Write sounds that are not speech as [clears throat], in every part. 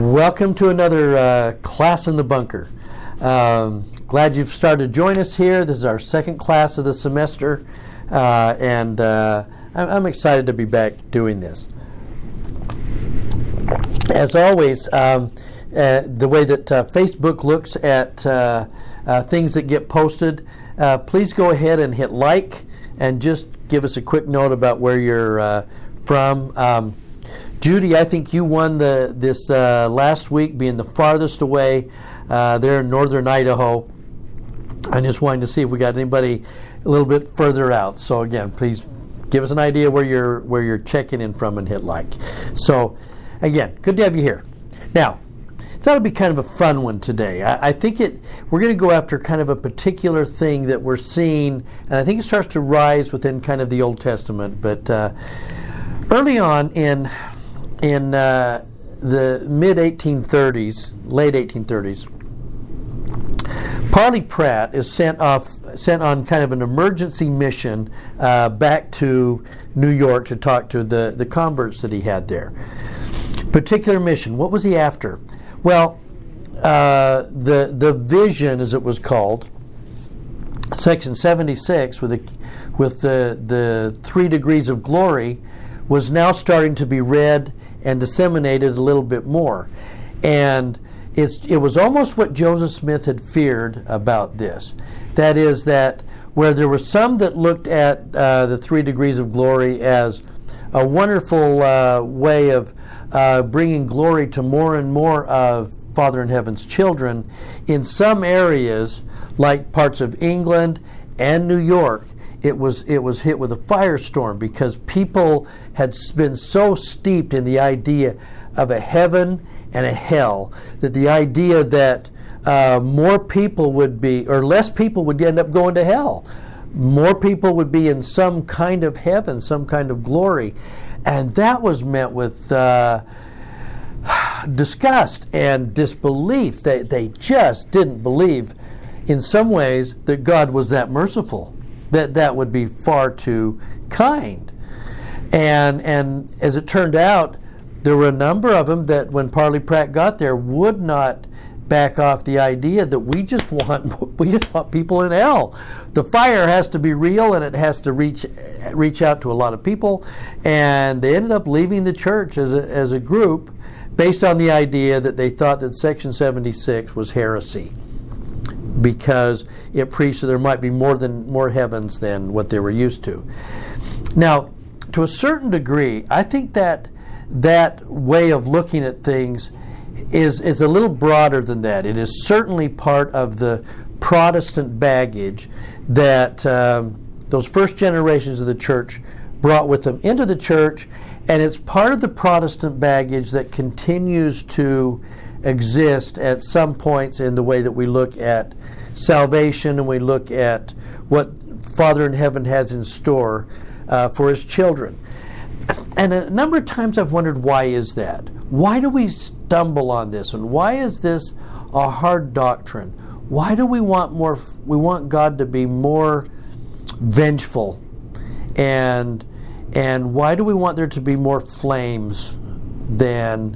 Welcome to another uh, class in the bunker. Um, glad you've started to join us here. This is our second class of the semester, uh, and uh, I'm, excited to be back doing this. As always, um, uh, the way that uh, Facebook looks at uh, things that get posted, please go ahead and hit like and just give us a quick note about where you're from. Um, Judy, I think you won the this uh, last week, being the farthest away uh, there in northern Idaho. I just wanted to see if we got anybody a little bit further out. So again, please give us an idea where you're where you're checking in from and hit like. So again, good to have you here. Now, it's ought to be kind of a fun one today. I, I think it. We're going to go after kind of a particular thing that we're seeing, and I think it starts to rise within kind of the Old Testament. But uh, early on in in uh, the mid 1830s, late 1830s, Parley Pratt is sent off, sent on kind of an emergency mission uh, back to New York to talk to the, the converts that he had there. Particular mission. What was he after? Well, uh, the the vision, as it was called, section 76 with the with the the three degrees of glory, was now starting to be read and disseminated a little bit more. And it was almost what Joseph Smith had feared about this. That is, that where there were some that looked at uh, the three degrees of glory as a wonderful uh, way of uh, bringing glory to more and more of Father in Heaven's children, in some areas, like parts of England and New York, it was it was hit with a firestorm because people had been so steeped in the idea of a heaven and a hell that the idea that uh, more people would be or less people would end up going to hell. More people would be in some kind of heaven some kind of glory. And that was met with uh, [sighs] disgust and disbelief. They, they just didn't believe in some ways that god was that merciful that that would be far too kind. And and as it turned out, there were a number of them that when Parley Pratt got there would not back off the idea that we just [laughs] want we just want people in hell. The fire has to be real and it has to reach reach out to a lot of people. And they ended up leaving the church as a, as a group based on the idea that they thought that Section 76 was heresy because it preached that there might be more than more heavens than what they were used to. Now, to a certain degree, I think that that way of looking at things is is a little broader than that. It is certainly part of the Protestant baggage that um, those first generations of the church brought with them into the church, and it's part of the Protestant baggage that continues to exist at some points in the way that we look at salvation and we look at what Father in heaven has in store uh, for his children. And a number of times I've wondered why is that? Why do we stumble on this? And why is this a hard doctrine? Why do we want more we want God to be more vengeful? And and why do we want there to be more flames than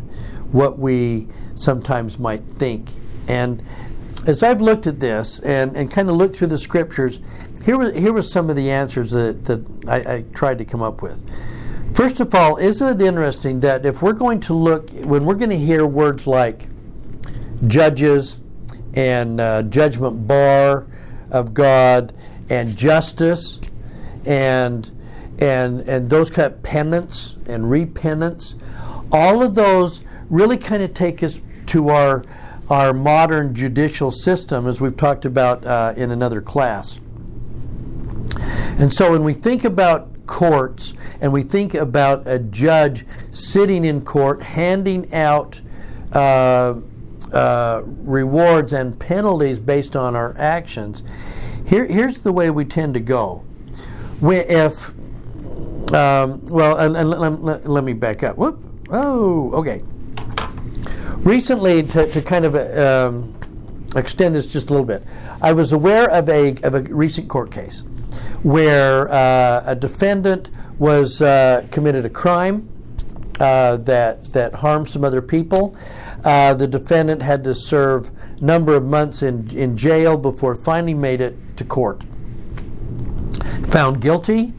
what we sometimes might think. And as I've looked at this and, and kind of looked through the scriptures, here was, here was some of the answers that, that I, I tried to come up with. First of all, isn't it interesting that if we're going to look, when we're going to hear words like judges and uh, judgment bar of God and justice and and and those kind of penance and repentance, all of those really kind of take us to our our modern judicial system, as we've talked about uh, in another class. And so, when we think about courts and we think about a judge sitting in court handing out uh, uh, rewards and penalties based on our actions, here, here's the way we tend to go. We, if um, well, let, let, let, me back up. Whoop. Oh, okay recently, to, to kind of um, extend this just a little bit, I was aware of a, of a recent court case where uh, a defendant was uh, committed a crime uh, that that harmed some other people. Uh, the defendant had to serve a number of months in in jail before finally made it to court. Found guilty.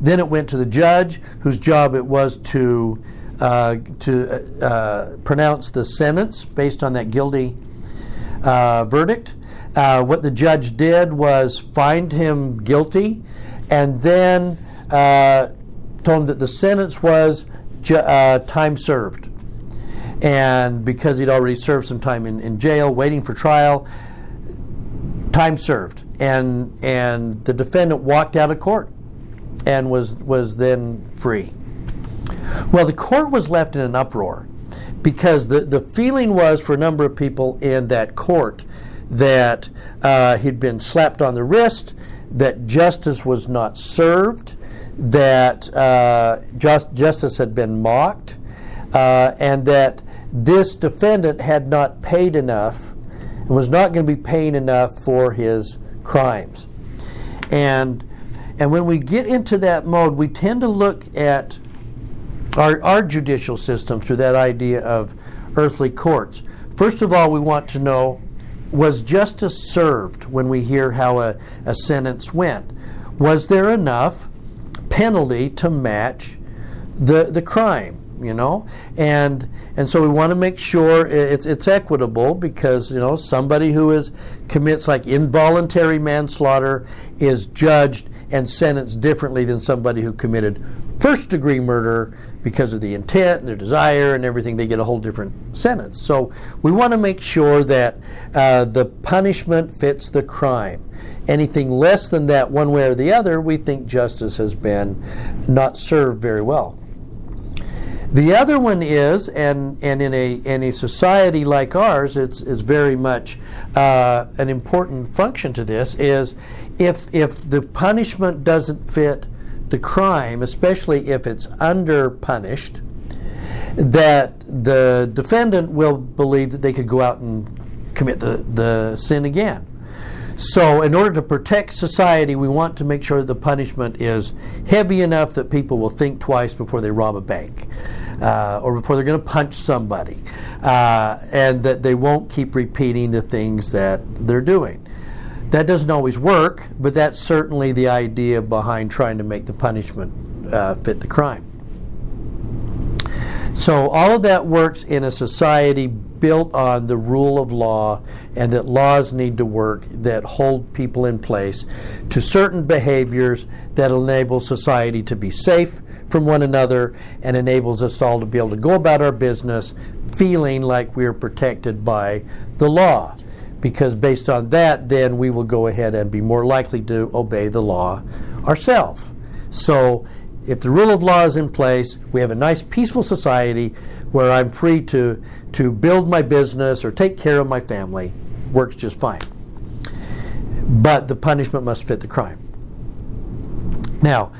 Then it went to the judge, whose job it was to uh, to uh, pronounce the sentence based on that guilty uh, verdict. Uh, what the judge did was find him guilty, and then uh, told him that the sentence was ju- uh, time served. And because he'd already served some time in, in jail waiting for trial, time served. And, and the defendant walked out of court and was, was then free. Well, the court was left in an uproar because the, the feeling was for a number of people in that court that uh, he'd been slapped on the wrist, that justice was not served, that uh, just, justice had been mocked, uh, and that this defendant had not paid enough and was not going to be paying enough for his crimes. And, and when we get into that mode, we tend to look at our, our judicial system through that idea of earthly courts. First of all, we want to know was justice served when we hear how a, a sentence went? Was there enough penalty to match the, the crime? You know, and and so we want to make sure it's it's equitable because you know somebody who is commits like involuntary manslaughter is judged and sentenced differently than somebody who committed first degree murder because of the intent and their desire and everything, they get a whole different sentence. So we want to make sure that uh, the punishment fits the crime. Anything less than that, one way or the other, we think justice has been not served very well. The other one is, and, and in, a, in a society like ours, it's, it's very much uh, an important function to this, is if, if the punishment doesn't fit the crime, especially if it's under punished, that the defendant will believe that they could go out and commit the, the sin again. So, in order to protect society, we want to make sure that the punishment is heavy enough that people will think twice before they rob a bank uh, or before they're going to punch somebody, uh, and that they won't keep repeating the things that they're doing. That doesn't always work, but that's certainly the idea behind trying to make the punishment uh, fit the crime. So, all of that works in a society built on the rule of law and that laws need to work that hold people in place to certain behaviors that enable society to be safe from one another and enables us all to be able to go about our business feeling like we're protected by the law because based on that, then we will go ahead and be more likely to obey the law ourselves. So, if the rule of law is in place, we have a nice, peaceful society where I'm free to, to build my business or take care of my family. Works just fine. But the punishment must fit the crime. Now,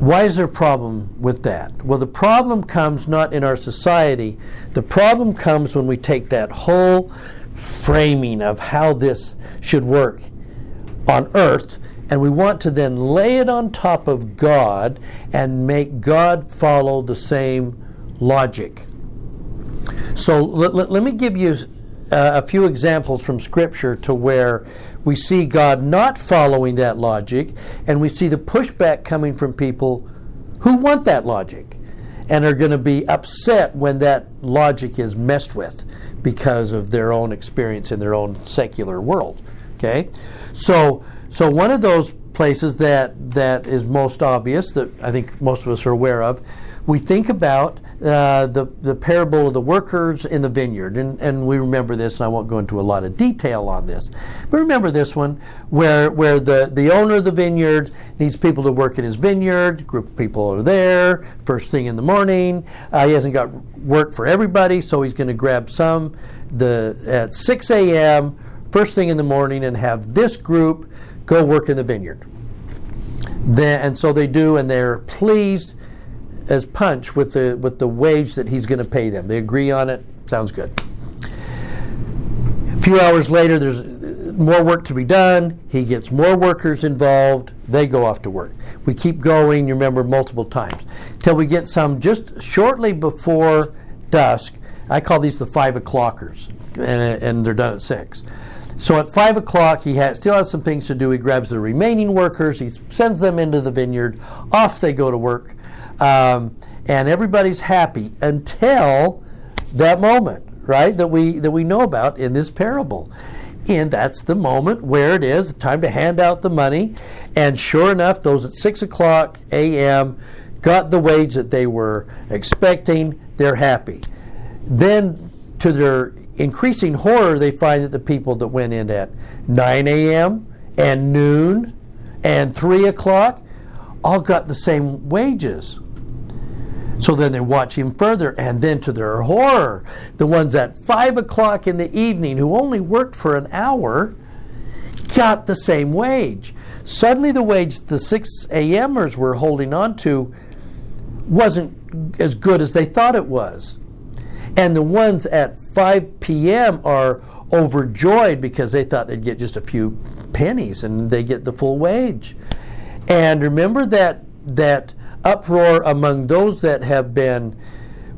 why is there a problem with that? Well, the problem comes not in our society. The problem comes when we take that whole framing of how this should work on earth, and we want to then lay it on top of God and make God follow the same logic. So let, let, let me give you uh, a few examples from Scripture to where we see God not following that logic, and we see the pushback coming from people who want that logic and are going to be upset when that logic is messed with because of their own experience in their own secular world. Okay, so so one of those places that that is most obvious that I think most of us are aware of, we think about uh, the, the parable of the workers in the vineyard. And, and we remember this, and I won't go into a lot of detail on this. But remember this one where, where the, the owner of the vineyard needs people to work in his vineyard, group of people are there, first thing in the morning. Uh, he hasn't got work for everybody, so he's going to grab some the, at 6 a.m., first thing in the morning, and have this group go work in the vineyard. Then, and so they do, and they're pleased as punch with the with the wage that he's going to pay them. They agree on it. Sounds good. A few hours later, there's more work to be done. He gets more workers involved. They go off to work. We keep going, you remember, multiple times till we get some just shortly before dusk. I call these the five o'clockers, and, and they're done at six. So at five o'clock, he has, still has some things to do. He grabs the remaining workers, he sends them into the vineyard. Off they go to work, um, and everybody's happy until that moment, right? That we that we know about in this parable. And that's the moment where it is time to hand out the money. And sure enough, those at 6 o'clock a.m. got the wage that they were expecting. They're happy. Then, to their increasing horror, they find that the people that went in at 9 a.m. and noon and 3 o'clock all got the same wages. So then they watch him further, and then to their horror, the ones at 5 o'clock in the evening who only worked for an hour got the same wage. Suddenly, the wage the 6 a.m.ers were holding on to wasn't as good as they thought it was. And the ones at 5 p.m. are overjoyed because they thought they'd get just a few pennies and they get the full wage. And remember that that uproar among those that have been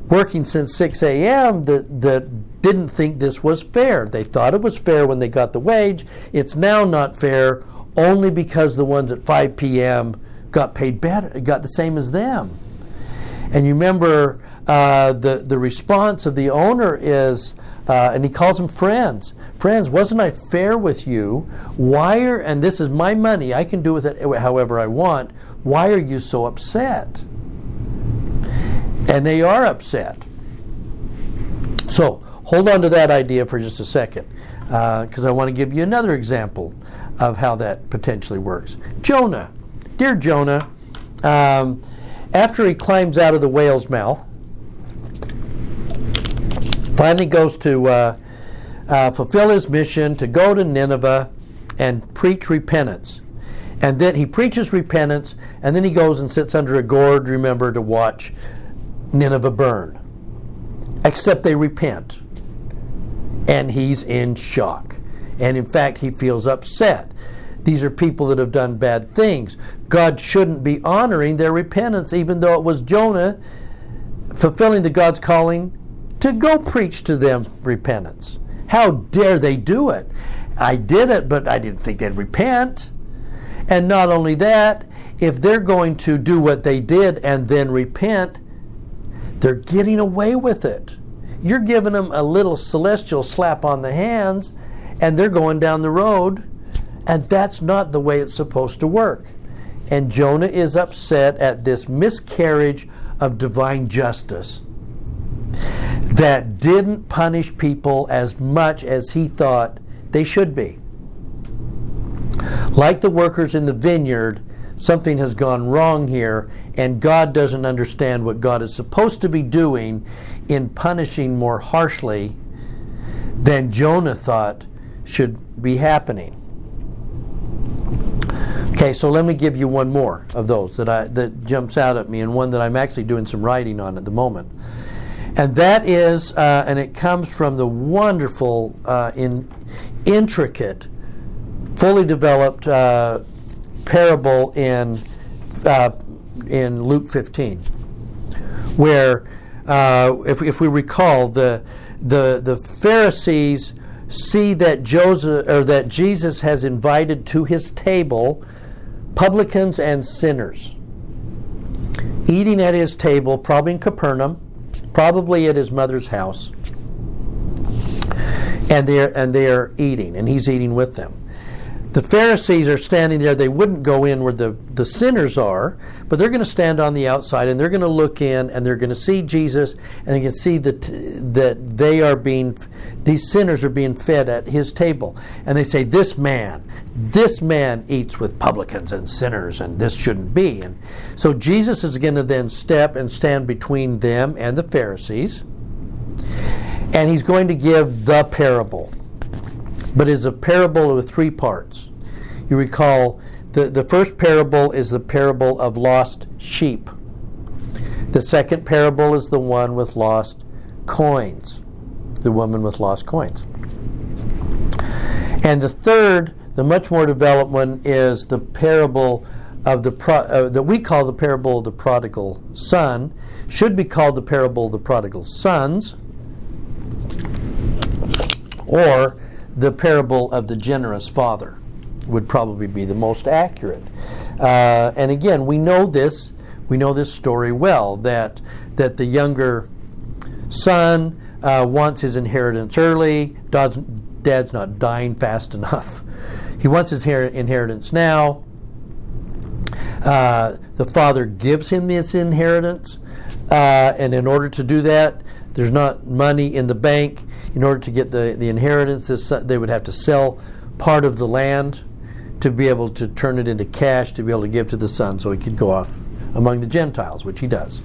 working since 6 a.m. That, that didn't think this was fair. They thought it was fair when they got the wage. It's now not fair only because the ones at 5 p.m. got paid better, got the same as them. And you remember uh, the, the response of the owner is, uh, and he calls them friends. Friends, wasn't I fair with you? Why are, and this is my money, I can do with it however I want. Why are you so upset? And they are upset. So hold on to that idea for just a second, because uh, I want to give you another example of how that potentially works. Jonah, dear Jonah, um, after he climbs out of the whale's mouth, finally goes to uh, uh, fulfill his mission to go to Nineveh and preach repentance. And then he preaches repentance, and then he goes and sits under a gourd, remember, to watch Nineveh burn. Except they repent. And he's in shock. And in fact, he feels upset. These are people that have done bad things. God shouldn't be honoring their repentance, even though it was Jonah fulfilling the God's calling to go preach to them repentance. How dare they do it? I did it, but I didn't think they'd repent. And not only that, if they're going to do what they did and then repent, they're getting away with it. You're giving them a little celestial slap on the hands, and they're going down the road, and that's not the way it's supposed to work. And Jonah is upset at this miscarriage of divine justice that didn't punish people as much as he thought they should be. Like the workers in the vineyard, something has gone wrong here, and God doesn't understand what God is supposed to be doing in punishing more harshly than Jonah thought should be happening. Okay, so let me give you one more of those that I that jumps out at me, and one that I'm actually doing some writing on at the moment. And that is, uh, and it comes from the wonderful, uh, in, intricate fully developed uh, parable in uh, in Luke 15, where uh, if, if we recall the the the Pharisees see that Joseph or that Jesus has invited to his table publicans and sinners eating at his table, probably in Capernaum, probably at his mother's house, and they're and they are eating, and he's eating with them the Pharisees are standing there. They wouldn't go in where the, the sinners are, but they're going to stand on the outside and they're going to look in and they're going to see Jesus and they can see that, that they are being, these sinners are being fed at his table. And they say, This man, this man eats with publicans and sinners and this shouldn't be. And so Jesus is going to then step and stand between them and the Pharisees. And he's going to give the parable but is a parable with three parts. You recall the, the first parable is the parable of lost sheep. The second parable is the one with lost coins, the woman with lost coins. And the third, the much more developed one, is the parable of the pro, uh, that we call the parable of the prodigal son, should be called the parable of the prodigal sons, or the parable of the generous father would probably be the most accurate. Uh, and again, we know this. We know this story well that that the younger son uh, wants his inheritance early. Dad's, dad's not dying fast [laughs] enough. He wants his inheritance now. Uh, the father gives him his inheritance, uh, and in order to do that, there's not money in the bank. In order to get the, the inheritance, they would have to sell part of the land to be able to turn it into cash to be able to give to the son so he could go off among the Gentiles, which he does.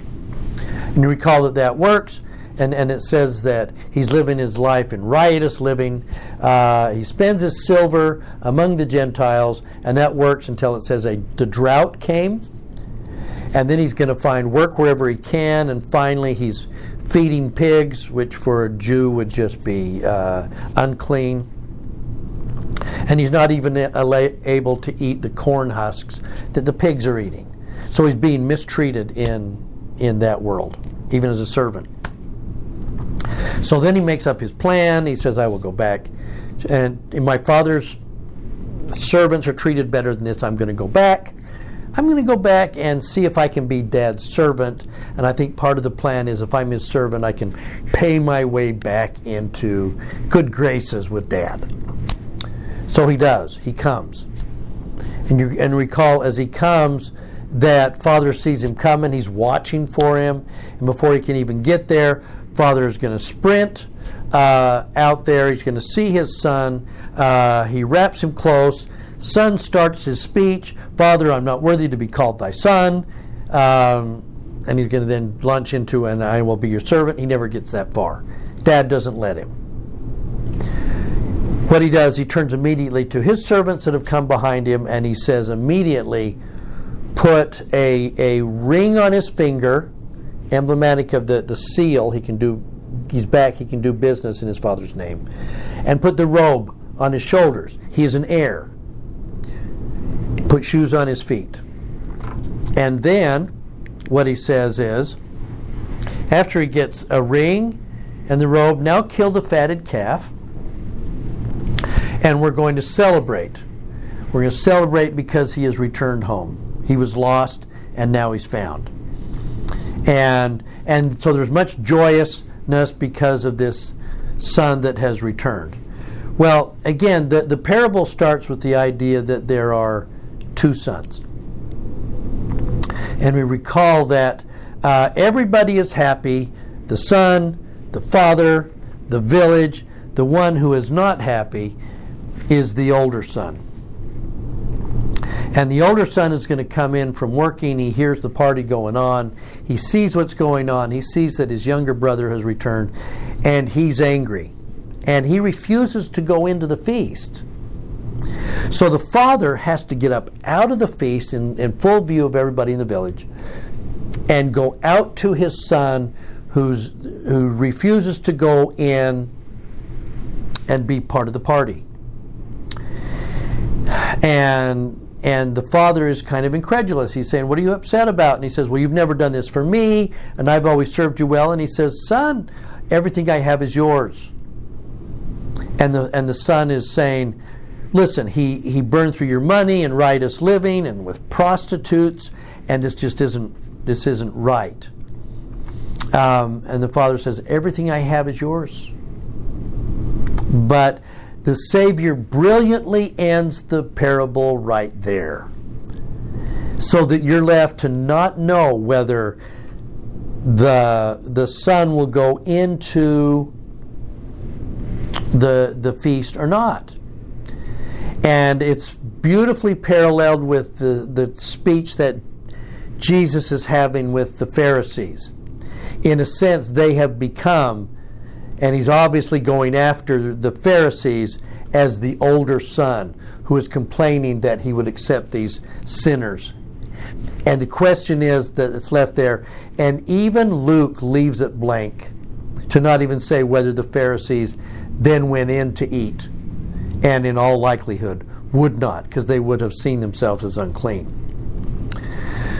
And you recall that that works, and, and it says that he's living his life in riotous living. Uh, he spends his silver among the Gentiles, and that works until it says a, the drought came. And then he's going to find work wherever he can, and finally he's feeding pigs, which for a Jew would just be uh, unclean and he's not even able to eat the corn husks that the pigs are eating. So he's being mistreated in in that world, even as a servant. So then he makes up his plan. He says, "I will go back, and my father's servants are treated better than this. I'm going to go back." I'm going to go back and see if I can be dad's servant. And I think part of the plan is if I'm his servant, I can pay my way back into good graces with dad. So he does. He comes. And, you, and recall as he comes that Father sees him coming. He's watching for him. And before he can even get there, Father is going to sprint uh, out there. He's going to see his son. Uh, he wraps him close. Son starts his speech Father, I'm not worthy to be called thy son. Um, and he's going to then launch into, and I will be your servant. He never gets that far. Dad doesn't let him. What he does, he turns immediately to his servants that have come behind him, and he says immediately, put a, a ring on his finger, emblematic of the, the seal. He can do, he's back, he can do business in his father's name. And put the robe on his shoulders. He is an heir. Put shoes on his feet. And then what he says is, after he gets a ring and the robe, now kill the fatted calf and we're going to celebrate. We're going to celebrate because he has returned home. He was lost and now he's found. And and so there's much joyousness because of this son that has returned. Well, again, the, the parable starts with the idea that there are two sons. And we recall that uh, everybody is happy the son, the father, the village, the one who is not happy is the older son. And the older son is going to come in from working. He hears the party going on. He sees what's going on. He sees that his younger brother has returned, and he's angry. And he refuses to go into the feast. So the father has to get up out of the feast in, in full view of everybody in the village and go out to his son who's, who refuses to go in and be part of the party and and the father is kind of incredulous. He's saying, What are you upset about? And he says, Well, you've never done this for me, and I've always served you well. And he says, Son, everything I have is yours. And the and the son is saying, Listen, he, he burned through your money and riotous living and with prostitutes, and this just isn't this isn't right. Um, and the father says, Everything I have is yours. But the Savior brilliantly ends the parable right there. So that you're left to not know whether the, the son will go into the, the feast or not. And it's beautifully paralleled with the, the speech that Jesus is having with the Pharisees. In a sense, they have become and he's obviously going after the Pharisees as the older son who is complaining that he would accept these sinners. And the question is that it's left there, and even Luke leaves it blank to not even say whether the Pharisees then went in to eat. And in all likelihood would not, because they would have seen themselves as unclean.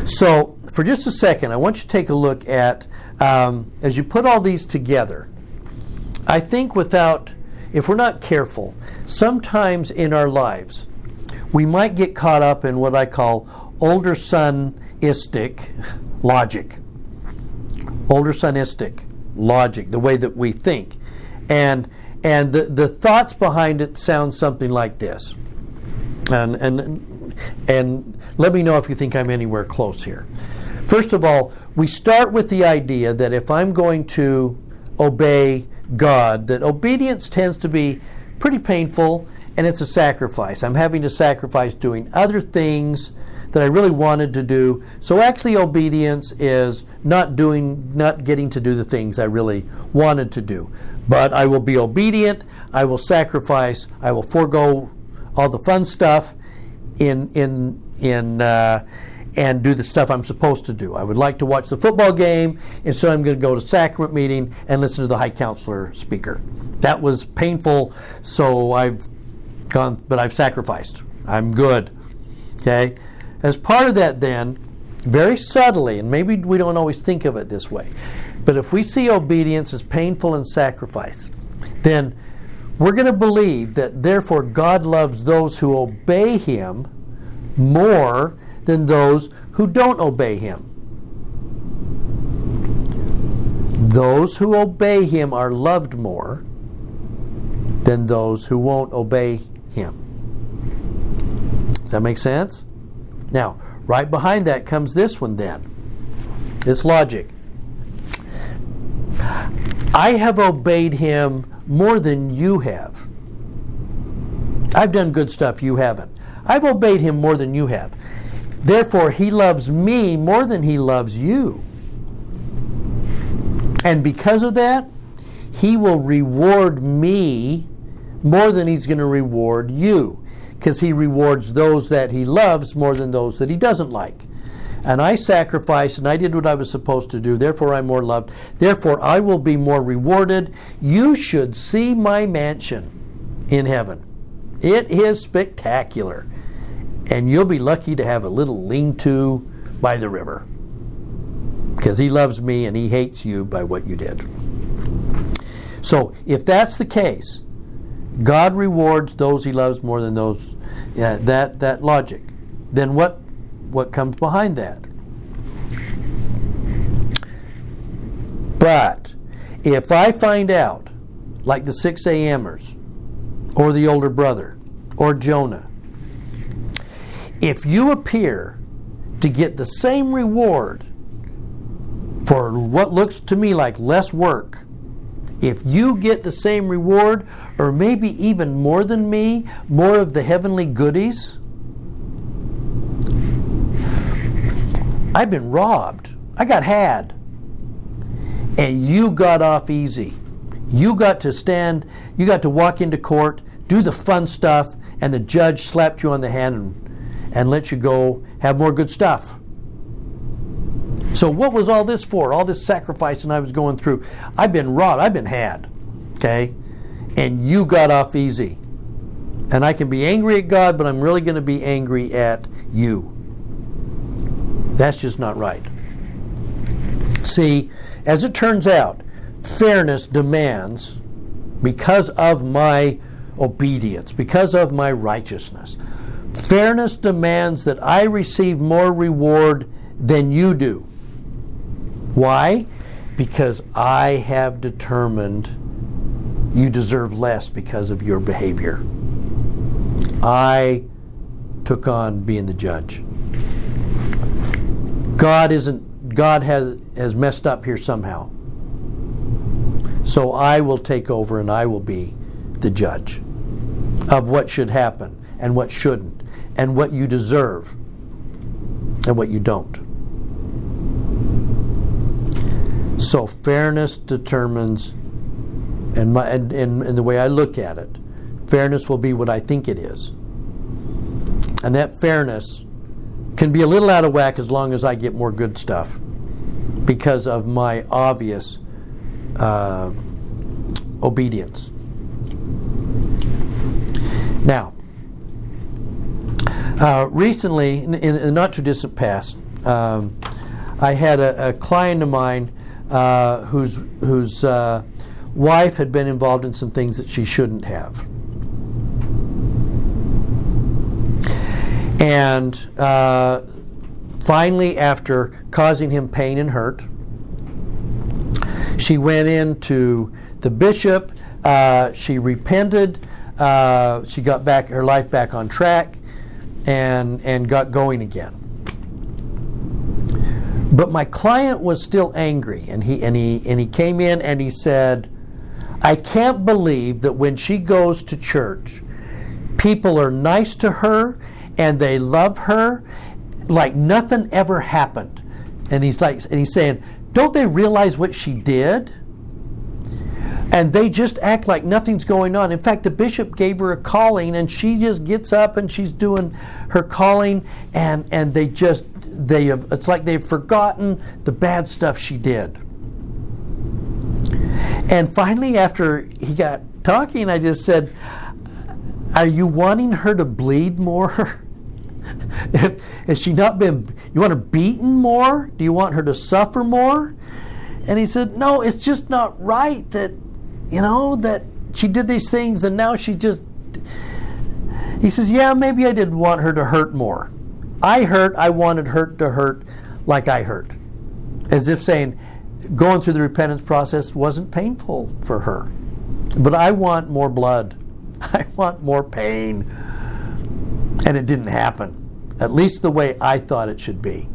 So, for just a second, I want you to take a look at, um, as you put all these together, I think without, if we're not careful, sometimes in our lives, we might get caught up in what I call older sonistic logic. Older sonistic logic, the way that we think. And and the, the thoughts behind it sound something like this. And and and let me know if you think I'm anywhere close here. First of all, we start with the idea that if I'm going to obey God, that obedience tends to be pretty painful and it's a sacrifice. I'm having to sacrifice doing other things that I really wanted to do. So actually obedience is not doing not getting to do the things I really wanted to do. But I will be obedient, I will sacrifice, I will forego all the fun stuff in in in uh, and do the stuff I'm supposed to do. I would like to watch the football game, instead I'm going to go to sacrament meeting and listen to the high counselor speaker. That was painful, so I've gone, but I've sacrificed. I'm good. Okay? As part of that, then, very subtly, and maybe we don't always think of it this way, but if we see obedience as painful and sacrifice, then we're going to believe that therefore God loves those who obey Him more than those who don't obey Him. Those who obey Him are loved more than those who won't obey Him. Does that make sense? Now, right behind that comes this one then. It's logic. I have obeyed him more than you have. I've done good stuff you haven't. I've obeyed him more than you have. Therefore, he loves me more than he loves you. And because of that, he will reward me more than he's going to reward you because he rewards those that he loves more than those that he doesn't like. And I sacrificed and I did what I was supposed to do, therefore I'm more loved. Therefore I will be more rewarded. You should see my mansion in heaven. It is spectacular. And you'll be lucky to have a little lean to by the river. Because he loves me and he hates you by what you did. So if that's the case, God rewards those he loves more than those. That that logic. Then what what comes behind that? But if I find out, like the 6 a.m.ers, or the older brother, or Jonah, if you appear to get the same reward for what looks to me like less work if you get the same reward, or maybe even more than me, more of the heavenly goodies, I've been robbed. I got had. And you got off easy. You got to stand, you got to walk into court, do the fun stuff, and the judge slapped you on the hand and, and let you go have more good stuff. So, what was all this for? All this sacrifice and I was going through. I've been robbed, I've been had. Okay? And you got off easy. And I can be angry at God, but I'm really going to be angry at you. That's just not right. See, as it turns out, fairness demands, because of my obedience, because of my righteousness, fairness demands that I receive more reward than you do. Why? Because I have determined you deserve less because of your behavior. I took on being the judge. God isn't God has has messed up here somehow. So I will take over and I will be the judge of what should happen and what shouldn't and what you deserve and what you don't. So fairness determines, and, and, and, and the way I look at it, fairness will be what I think it is. And that fairness can be a little out of whack as long as I get more good stuff because of my obvious uh, obedience. Now, uh, recently, in, in the not too distant past, um, I had a, a, client of mine uh, whose whose uh, wife had been involved in some things that she shouldn't have, and uh, finally, after causing him pain and hurt, she went into the bishop. Uh, she repented. Uh, she got back her life back on track, and and got going again. But my client was still angry, and he and he and he came in and he said, "I can't believe that when she goes to church, people are nice to her and they love her, like nothing ever happened." And he's like, and he's saying, "Don't they realize what she did?" and they just act like nothing's going on. In fact, the bishop gave her a calling, and she just gets up and she's doing her calling, and and they just they have it's like they've forgotten the bad stuff she did. And finally, after he got talking, I just said, "Are you wanting her to bleed more?" [laughs] Has she not been? You want her beaten more? Do you want her to suffer more? And he said, "No, it's just not right that you know, that she did these things and now she just. He says, Yeah, maybe I didn't want her to hurt more. I hurt, I wanted her to hurt like I hurt. As if saying, going through the repentance process wasn't painful for her. But I want more blood. [laughs] I want more pain. And it didn't happen, at least the way I thought it should be.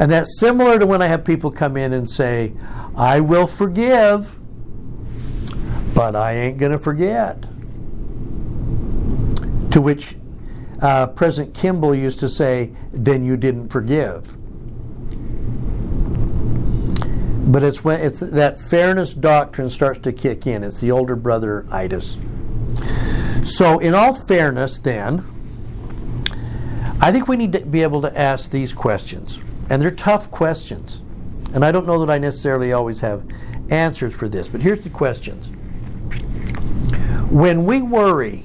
And that's similar to when I have people come in and say, I will forgive but I ain't going to forget. To which uh, President Kimball used to say, then you didn't forgive. But it's when it's that fairness doctrine starts to kick in. It's the older brother itis. So, in all fairness, then, I think we need to be able to ask these questions. And they're tough questions. And I don't know that I necessarily always have answers for this, but here's the questions. When we worry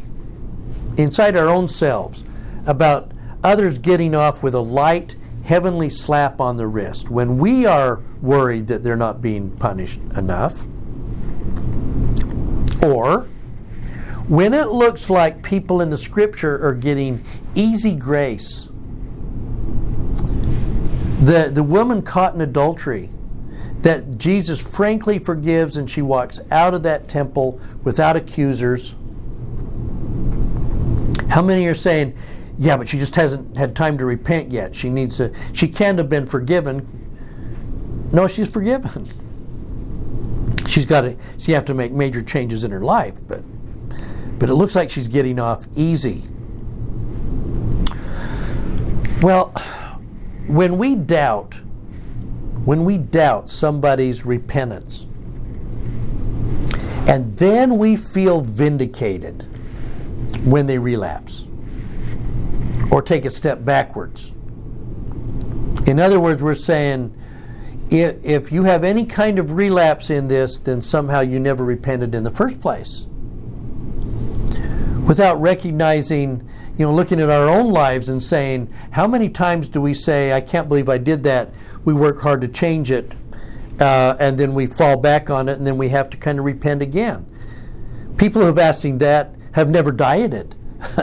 inside our own selves about others getting off with a light heavenly slap on the wrist, when we are worried that they're not being punished enough, or when it looks like people in the scripture are getting easy grace, the, the woman caught in adultery that Jesus frankly forgives and she walks out of that temple without accusers. How many are saying, yeah, but she just hasn't had time to repent yet. She needs to she can't have been forgiven. No, she's forgiven. She's got to she have to make major changes in her life, but but it looks like she's getting off easy. Well, when we doubt when we doubt somebody's repentance, and then we feel vindicated when they relapse or take a step backwards. In other words, we're saying if you have any kind of relapse in this, then somehow you never repented in the first place. Without recognizing, you know, looking at our own lives and saying, how many times do we say, I can't believe I did that? we work hard to change it, uh, and then we fall back on it, and then we have to kind of repent again. People have asking that have never dieted.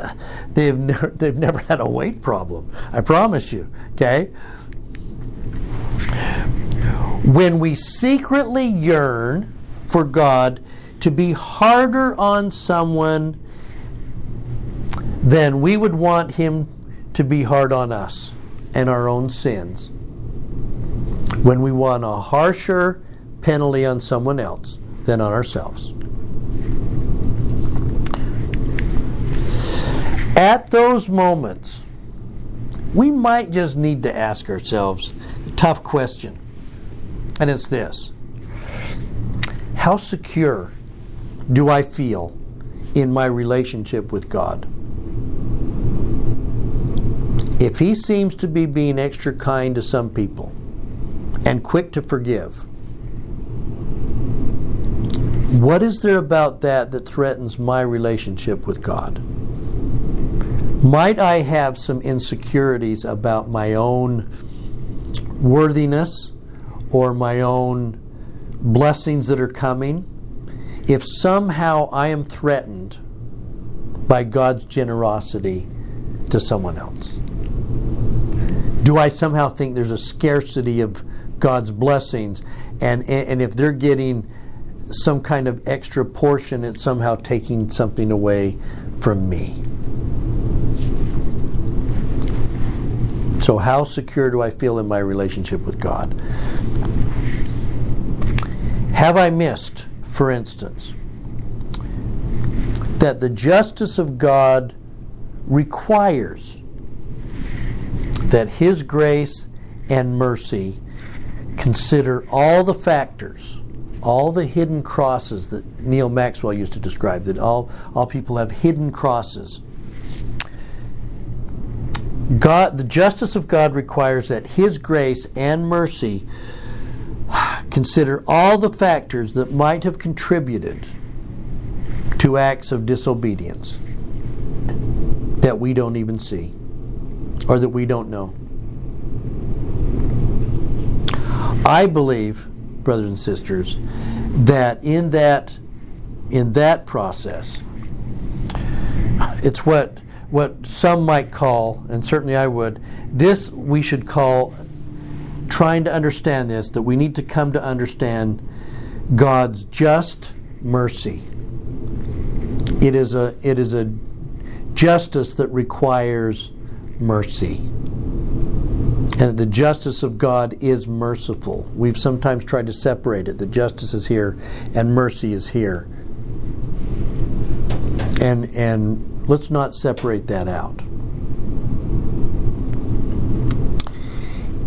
[laughs] they've never, they've never had a weight problem. I promise you. Okay. When we secretly yearn for God to be harder on someone than we would want Him to be hard on us and our own sins when we want a harsher penalty on someone else than on ourselves. At those moments, we might just need to ask ourselves a tough question, and it's this How secure do I feel in my relationship with God? If He seems to be being extra kind to some people, and quick to forgive. What is there about that that threatens my relationship with God? Might I have some insecurities about my own worthiness or my own blessings that are coming? If somehow I am threatened by God's generosity to someone else, do I somehow think there's a scarcity of God's blessings? And, and if they're getting some kind of extra portion, it's somehow taking something away from me. So, how secure do I feel in my relationship with God? Have I missed, for instance, that the justice of God requires that His grace and mercy consider all the factors, all the hidden crosses that Neal Maxwell used to describe, that all, all people have hidden crosses God, the justice of God requires that His grace and mercy consider all the factors that might have contributed to acts of disobedience that we don't even see or that we don't know. I believe, brothers and sisters, that in that in that process, it's what what some might call, and certainly I would, this we should call trying to understand this, that we need to come to understand God's just mercy. It is a it is a justice that requires mercy. And the justice of God is merciful. We've sometimes tried to separate it. The justice is here and mercy is here. And and Let's not separate that out.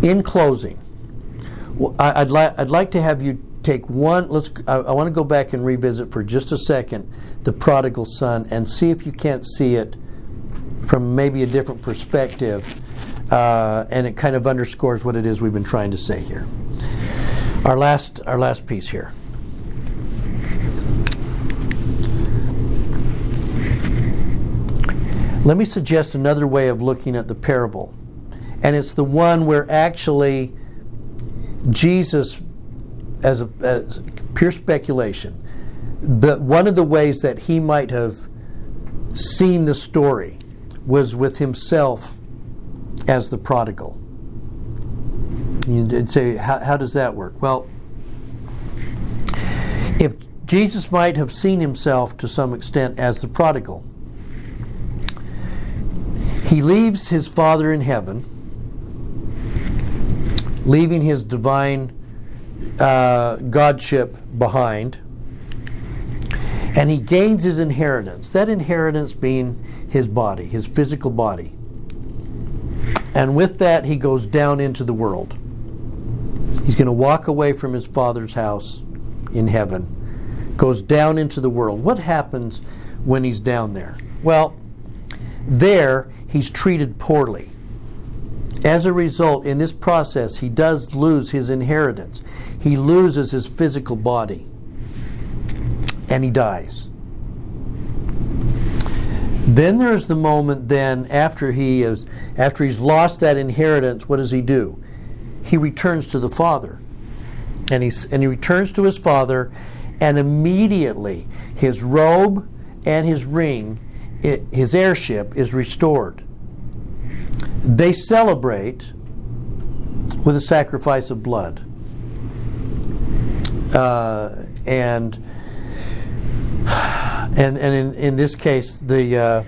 In closing, I'd, li- I'd like to have you take one. Let's. I, I want to go back and revisit for just a second the prodigal son and see if you can't see it from maybe a different perspective, uh, and it kind of underscores what it is we've been trying to say here. Our last, our last piece here. Let me suggest another way of looking at the parable. And it's the one where actually Jesus, as, a, as pure speculation, but one of the ways that he might have seen the story was with himself as the prodigal. You'd say, how, how does that work? Well, if Jesus might have seen himself to some extent as the prodigal, he leaves his Father in heaven, leaving his divine uh, Godship behind, and he gains his inheritance. That inheritance being his body, his physical body. And with that, he goes down into the world. He's going to walk away from his Father's house in heaven, goes down into the world. What happens when he's down there? Well, there he's treated poorly. As a result, in this process, he does lose his inheritance. He loses his physical body. And he dies. Then there's the moment then after he is after he's lost that inheritance, what does he do? He returns to the Father. And he's and he returns to his father, and immediately his robe and his ring it, his heirship is restored. They celebrate with a sacrifice of blood. Uh, and and and in, in this case, the uh,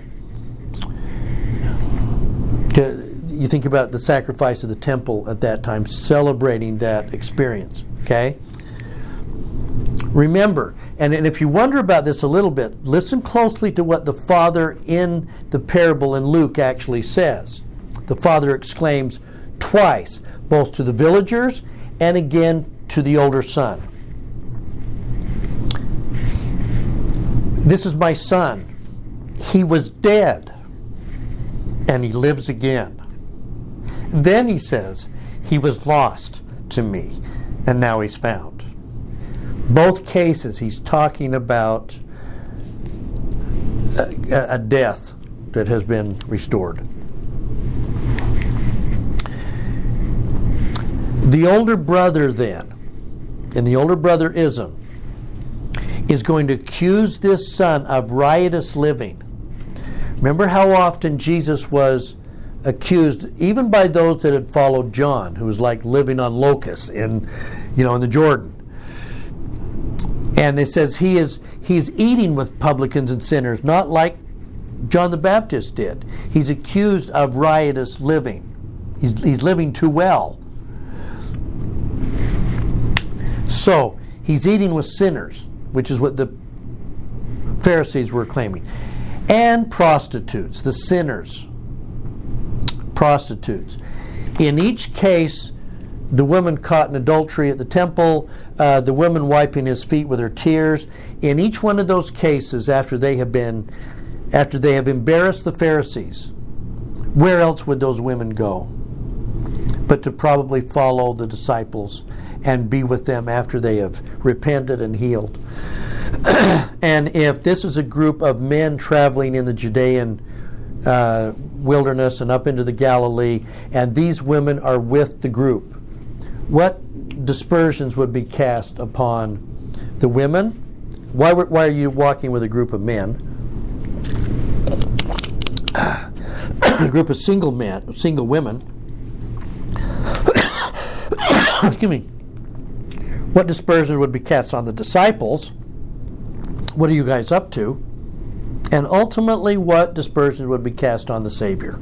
you think about the sacrifice of the temple at that time, celebrating that experience. Okay. Remember, and, and if you wonder about this a little bit, listen closely to what the father in the parable in Luke actually says. The father exclaims twice, both to the villagers and again to the older son. This is my son. He was dead, and he lives again. Then he says, He was lost to me, and now he's found both cases, he's talking about a, a death that has been restored. The older brother, then, and the older brother ism, is going to accuse this son of riotous living. Remember how often Jesus was accused, even by those that had followed John, who was like living on locusts in, you know, in the Jordan. And it says he is he's eating with publicans and sinners, not like John the Baptist did. He's accused of riotous living. He's, he's living too well. So he's eating with sinners, which is what the Pharisees were claiming, and prostitutes, the sinners, prostitutes. In each case, the woman caught in adultery at the temple, uh, the woman wiping his feet with her tears. In each one of those cases, after they have been, after they have embarrassed the Pharisees, where else would those women go? But to probably follow the disciples and be with them after they have repented and healed. [clears throat] and if this is a group of men traveling in the Judean uh, wilderness and up into the Galilee, and these women are with the group, what dispersions would be cast upon the women? Why, why are you walking with a group of men? [coughs] a group of single men, single women. [coughs] Excuse me what dispersion would be cast on the disciples? What are you guys up to? And ultimately, what dispersion would be cast on the Savior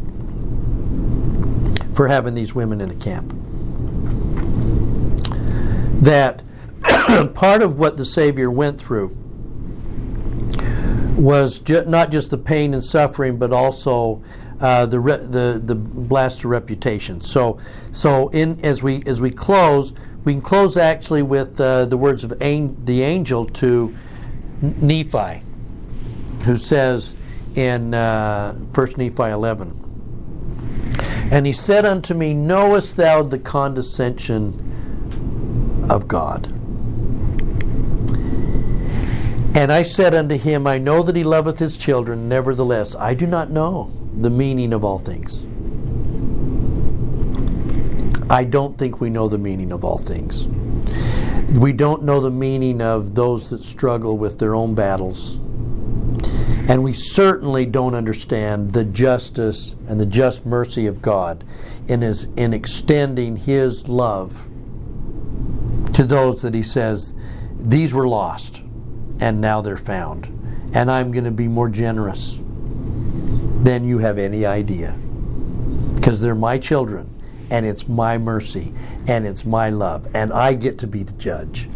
for having these women in the camp? That [coughs] part of what the Savior went through was ju- not just the pain and suffering, but also uh, the, re- the the blast of reputation. So so in as we as we close, we can close actually with uh, the words of an- the angel to Nephi, who says in uh, 1 Nephi 11, And he said unto me, Knowest thou the condescension of God? And I said unto him, I know that he loveth his children, nevertheless, I do not know the meaning of all things. I don't think we know the meaning of all things. We don't know the meaning of those that struggle with their own battles. And we certainly don't understand the justice and the just mercy of God in, his, in extending His love to those that He says, These were lost, and now they're found. And I'm going to be more generous than you have any idea. Because they're my children and it's my mercy and it's my love, and I get to be the judge.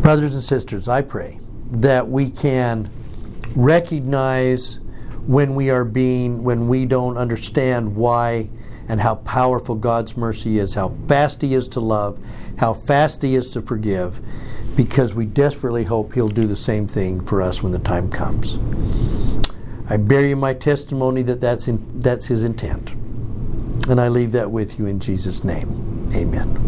Brothers and sisters, I pray that we can recognize when we are being, when we don't understand why and how powerful God's mercy is, how fast He is to love, how fast He is to forgive, because we desperately hope He'll do the same thing for us when the time comes. I bear you my testimony that that's, in, that's His intent. And I leave that with you in Jesus' name. Amen.